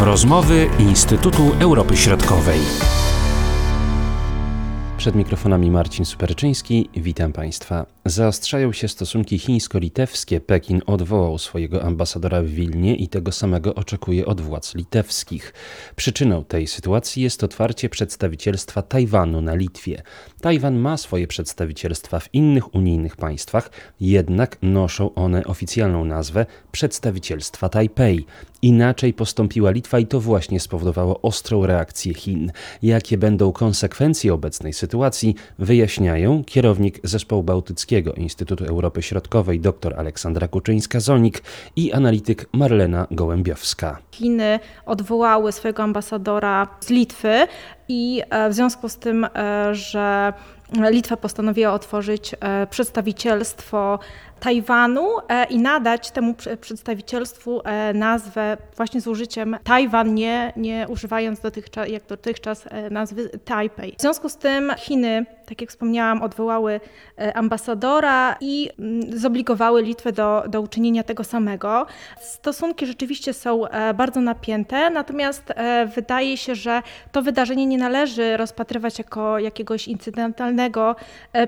Rozmowy Instytutu Europy Środkowej. Przed mikrofonami Marcin Superczyński, witam Państwa. Zaostrzają się stosunki chińsko-litewskie. Pekin odwołał swojego ambasadora w Wilnie i tego samego oczekuje od władz litewskich. Przyczyną tej sytuacji jest otwarcie przedstawicielstwa Tajwanu na Litwie. Tajwan ma swoje przedstawicielstwa w innych unijnych państwach, jednak noszą one oficjalną nazwę Przedstawicielstwa Tajpej. Inaczej postąpiła Litwa i to właśnie spowodowało ostrą reakcję Chin. Jakie będą konsekwencje obecnej sytuacji, wyjaśniają kierownik Zespołu Bałtyckiego Instytutu Europy Środkowej dr Aleksandra Kuczyńska-Zonik i analityk Marlena Gołębiowska. Chiny odwołały swojego ambasadora z Litwy i e, w związku z tym, e, że Litwa postanowiła otworzyć e, przedstawicielstwo Tajwanu e, i nadać temu przedstawicielstwu e, nazwę właśnie z użyciem Tajwan, nie, nie używając dotychczas, jak dotychczas nazwy Taipei. W związku z tym Chiny, tak jak wspomniałam, odwołały ambasadora i mm, zobligowały Litwę do, do uczynienia tego samego. Stosunki rzeczywiście są bardzo napięte, natomiast wydaje się, że to wydarzenie nie należy rozpatrywać jako jakiegoś incydentalnego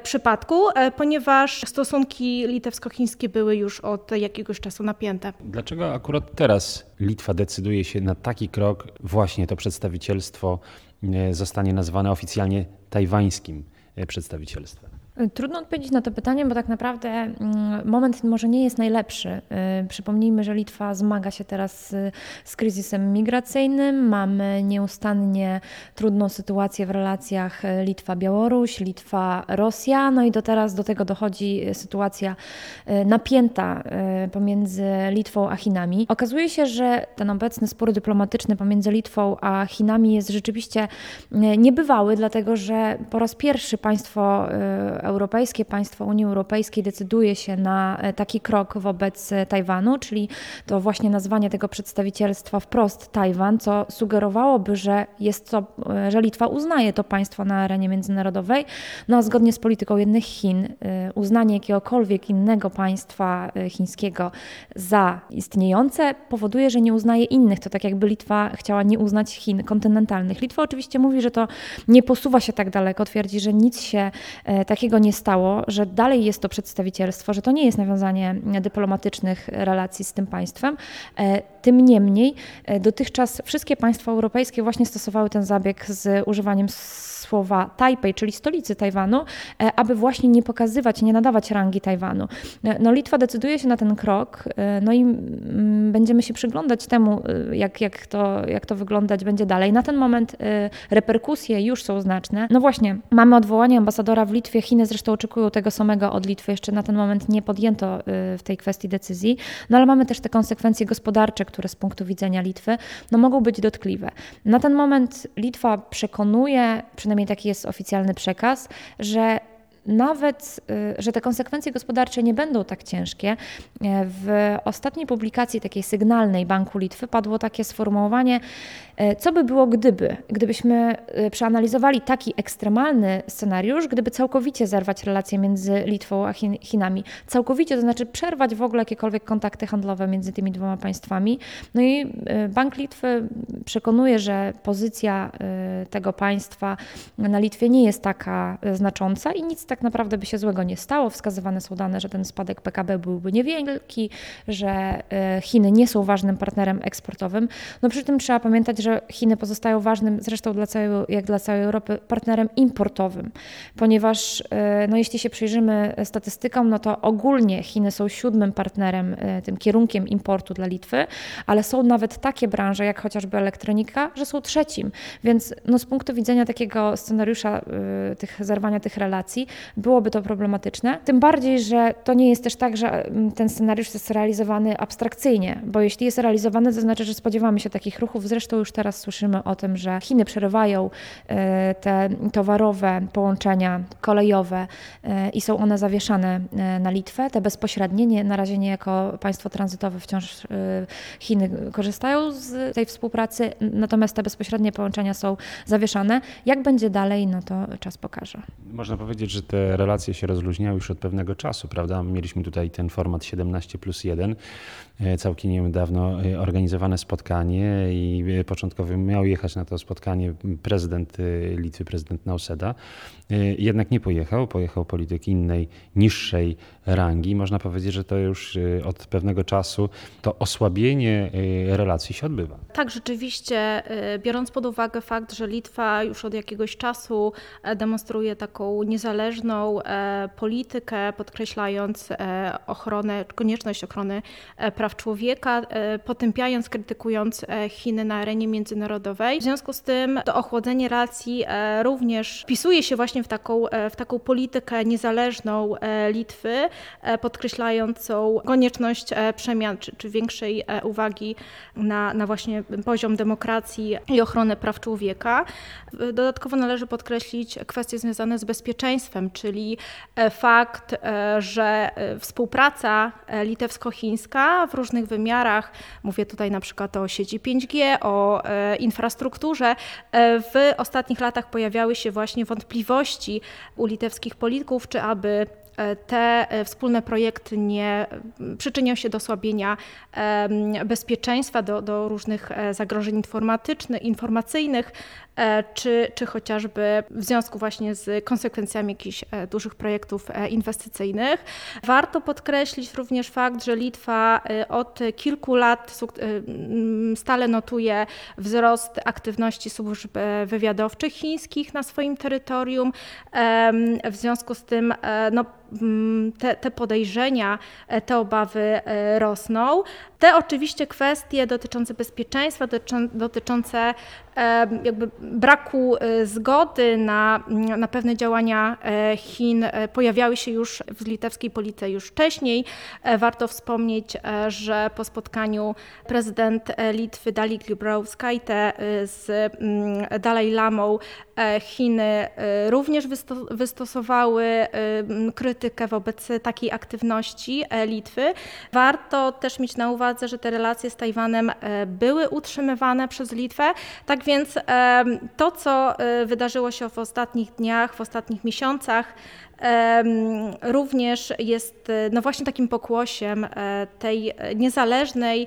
przypadku, ponieważ stosunki litewskie chińskie były już od jakiegoś czasu napięte. Dlaczego akurat teraz Litwa decyduje się na taki krok, właśnie to przedstawicielstwo e, zostanie nazwane oficjalnie tajwańskim przedstawicielstwem? Trudno odpowiedzieć na to pytanie, bo tak naprawdę mm, moment może nie jest najlepszy. Y, przypomnijmy, że Litwa zmaga się teraz z kryzysem migracyjnym. Mamy nieustannie trudną sytuację w relacjach Litwa-Białoruś, Litwa-Rosja. No i do teraz do tego dochodzi sytuacja y, napięta y, pomiędzy Litwą a Chinami. Okazuje się, że ten obecny spór dyplomatyczny pomiędzy Litwą a Chinami jest rzeczywiście niebywały, dlatego że po raz pierwszy państwo europejskie, państwo Unii Europejskiej decyduje się na e, taki krok wobec e, Tajwanu, czyli to właśnie nazwanie tego przedstawicielstwa wprost Tajwan, co sugerowałoby, że jest to, e, że Litwa uznaje to państwo na arenie międzynarodowej, no a zgodnie z polityką jednych Chin, uznanie jakiegokolwiek innego państwa chińskiego za istniejące powoduje, że nie uznaje innych. To tak jakby Litwa chciała nie uznać Chin kontynentalnych. Litwa oczywiście mówi, że to nie posuwa się tak daleko, twierdzi, że nic się takiego nie stało, że dalej jest to przedstawicielstwo, że to nie jest nawiązanie dyplomatycznych relacji z tym państwem. E, tym niemniej e, dotychczas wszystkie państwa europejskie właśnie stosowały ten zabieg z używaniem słowa Tajpej, czyli stolicy Tajwanu, e, aby właśnie nie pokazywać, nie nadawać rangi Tajwanu. E, no Litwa decyduje się na ten krok, e, no i mm, będziemy się przyglądać temu, jak, jak, to, jak to wyglądać będzie dalej. Na ten moment reperkusje już są znaczne. No właśnie, mamy odwołanie ambasadora w Litwie, Chiny zresztą oczekują tego samego od Litwy, jeszcze na ten moment nie podjęto w tej kwestii decyzji, no ale mamy też te konsekwencje gospodarcze, które z punktu widzenia Litwy no, mogą być dotkliwe. Na ten moment Litwa przekonuje, przynajmniej przynajmniej taki jest oficjalny przekaz, że nawet, y, że te konsekwencje gospodarcze nie będą tak ciężkie. W ostatniej publikacji takiej sygnalnej Banku Litwy padło takie sformułowanie, y, co by było gdyby, gdybyśmy y, przeanalizowali taki ekstremalny scenariusz, gdyby całkowicie zerwać relacje między Litwą a Chinami. Całkowicie, to znaczy przerwać w ogóle jakiekolwiek kontakty handlowe między tymi dwoma państwami. No i Bank Litwy przekonuje, że pozycja tego państwa na Litwie nie jest taka znacząca i nic tak naprawdę by się złego nie stało. Wskazywane są dane, że ten spadek PKB byłby niewielki, że e, Chiny nie są ważnym partnerem eksportowym. No przy tym trzeba pamiętać, że Chiny pozostają ważnym, zresztą dla całej, jak dla całej Europy, partnerem importowym, ponieważ e, no jeśli się przyjrzymy statystykom, no to ogólnie Chiny są siódmym partnerem, e, tym kierunkiem importu dla Litwy, ale są nawet takie branże, jak chociażby elektronika, że są trzecim. Więc no z punktu widzenia takiego scenariusza tych zerwania tych relacji, byłoby to problematyczne. Tym bardziej, że to nie jest też tak, że mm, ten scenariusz jest realizowany abstrakcyjnie, bo jeśli jest realizowany, to znaczy, że spodziewamy się takich ruchów. Zresztą już teraz słyszymy o tym, że Chiny przerywają e, te towarowe połączenia kolejowe e, i są one zawieszane e, na Litwę. Te bezpośrednie, nie, na razie nie jako państwo tranzytowe wciąż Chiny korzystają z tej współpracy, natomiast te bezpośrednie połączenia są zawieszane. Jak będzie dalej, no to czas pokaże. Można powiedzieć, że te relacje się rozluźniały już od pewnego czasu, prawda? Mieliśmy tutaj ten format 17 plus 1, e, całkiem niedawno organizowane spotkanie i początkowo miał jechać na to spotkanie prezydent Litwy, prezydent Nauseda. Jednak nie pojechał, pojechał polityk innej, niższej rangi. Można powiedzieć, że to już od pewnego czasu to osłabienie relacji się odbywa. Tak, rzeczywiście, biorąc pod uwagę fakt, że Litwa już od jakiegoś czasu e, demonstruje taką niezależną e, politykę, podkreślając e, ochronę, konieczność ochrony praw człowieka, potępiając, krytykując Chiny na arenie międzynarodowej. W związku z tym to ochłodzenie relacji również wpisuje się właśnie w taką, w taką politykę niezależną Litwy, podkreślającą konieczność przemian czy, czy większej uwagi na, na właśnie poziom demokracji i ochronę praw człowieka. Dodatkowo należy podkreślić kwestie związane z bezpieczeństwem, czyli e, fakt, e, że e, współpraca litewsko-chińska w różnych wymiarach, mówię tutaj na przykład o sieci 5G, o infrastrukturze, w ostatnich latach pojawiały się właśnie wątpliwości u litewskich polityków, czy aby te wspólne projekty nie przyczynią się do osłabienia bezpieczeństwa, do, do różnych zagrożeń informatycznych, informacyjnych, E, czy, czy chociażby w związku właśnie z konsekwencjami jakichś e, dużych projektów e, inwestycyjnych. Warto podkreślić również fakt, że Litwa od kilku lat stale notuje wzrost aktywności służb wywiadowczych chińskich na swoim terytorium. W związku z tym no, te, te podejrzenia, te obawy rosną. Te oczywiście kwestie dotyczące bezpieczeństwa, dotyczące jakby braku e, zgody na, na pewne działania e, Chin e, pojawiały się już w litewskiej polityce już wcześniej. Warto wspomnieć, że po spotkaniu prezydent Litwy Dali Grybauskaite z mm, Dalai Lamą Chiny również wystosowały krytykę wobec takiej aktywności Litwy. Warto też mieć na uwadze, że te relacje z Tajwanem były utrzymywane przez Litwę, tak więc to, co e, wydarzyło się w ostatnich dniach, w ostatnich miesiącach, również jest e, no właśnie takim pokłosiem e, tej niezależnej,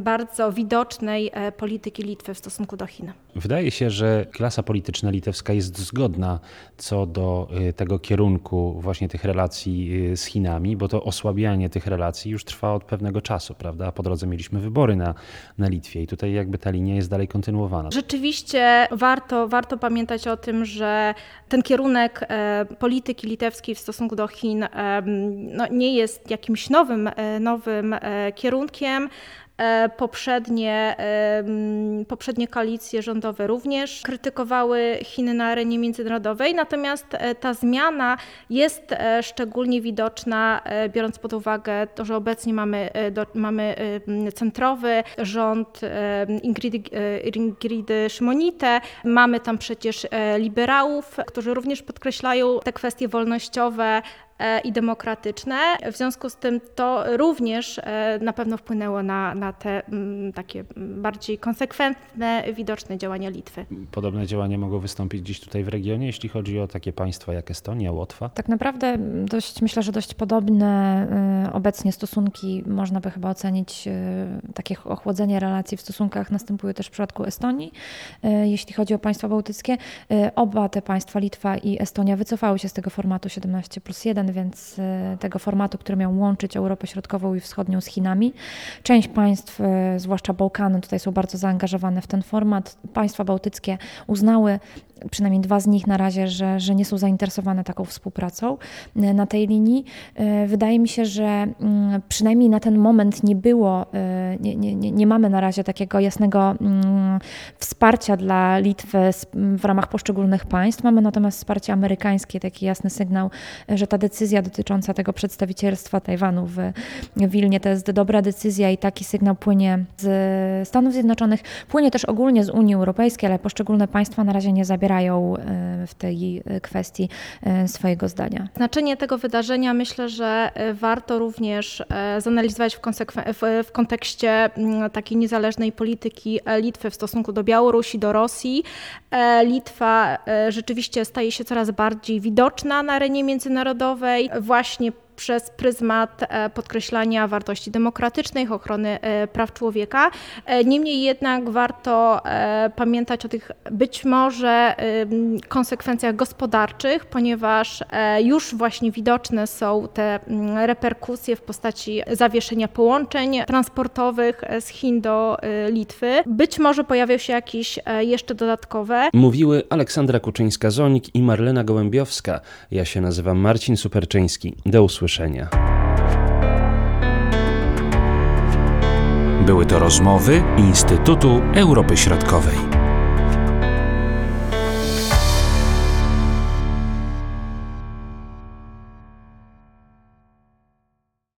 bardzo widocznej polityki Litwy w stosunku do Chin. Wydaje się, że klasa polityczna litewska jest zgodna co do tego kierunku właśnie tych relacji z Chinami, bo to osłabianie tych relacji już trwa od pewnego czasu, prawda? Po drodze mieliśmy wybory na, na Litwie i tutaj jakby ta linia jest dalej kontynuowana. Rzeczywiście warto, warto pamiętać o tym, że ten kierunek polityki litewskiej w stosunku do Chin no, nie jest jakimś nowym, e, nowym e, kierunkiem. E, poprzednie, poprzednie koalicje rządowe również krytykowały Chiny na arenie międzynarodowej, natomiast ta zmiana jest szczególnie widoczna, biorąc pod uwagę to, że obecnie mamy, mamy centrowy rząd Ingridy, Ingridy Szymonite, mamy tam przecież liberałów, którzy również podkreślają te kwestie wolnościowe, E, i demokratyczne. W związku z tym to również e, na pewno wpłynęło na, na te mm, takie bardziej konsekwentne, widoczne działania Litwy. Podobne działania mogą wystąpić gdzieś tutaj w regionie, jeśli chodzi o takie państwa jak Estonia, Łotwa? Tak naprawdę dość, myślę, że dość podobne e, obecnie stosunki można by chyba ocenić, takie ochłodzenie relacji w stosunkach następuje też w przypadku Estonii. Jeśli chodzi o państwa bałtyckie, oba te państwa, Litwa i Estonia, wycofały się z tego formatu 17 plus 1 więc y, tego formatu, który miał łączyć Europę Środkową i Wschodnią z Chinami. Część państw, y, zwłaszcza Bałkany, tutaj są bardzo zaangażowane w ten format. Państwa bałtyckie uznały przynajmniej dwa z nich na razie, że, że nie są zainteresowane taką współpracą e, na tej linii. E, wydaje mi się, że mm, przynajmniej na ten moment nie było, e, nie, nie, nie mamy na razie takiego jasnego mm, wsparcia dla Litwy w ramach poszczególnych państw. Mamy natomiast wsparcie amerykańskie, taki jasny sygnał, że ta decyzja dotycząca tego przedstawicielstwa Tajwanu w Wilnie to jest dobra decyzja i taki sygnał płynie z Stanów Zjednoczonych, płynie też ogólnie z Unii Europejskiej, ale poszczególne państwa na razie nie zabierają wyrabiają w tej kwestii swojego zdania. Znaczenie tego wydarzenia myślę, że warto również zanalizować w, w, w kontekście mm, takiej niezależnej polityki Litwy w stosunku do Białorusi, do Rosji. Litwa rzeczywiście staje się coraz bardziej widoczna na arenie międzynarodowej właśnie przez pryzmat e, podkreślania wartości demokratycznych, ochrony e, praw człowieka. E, niemniej jednak warto pamiętać o tych być może konsekwencjach gospodarczych, ponieważ już właśnie widoczne są te mm, reperkusje w postaci zawieszenia połączeń transportowych z Chin do Litwy. Być może pojawią się jakieś jeszcze dodatkowe. Mówiły Aleksandra Kuczyńska-Zonik i Marlena Gołębiowska. Ja się nazywam Marcin Superczyński. Do usłyszenia usłyszenia. Były to rozmowy Instytutu Europy Środkowej.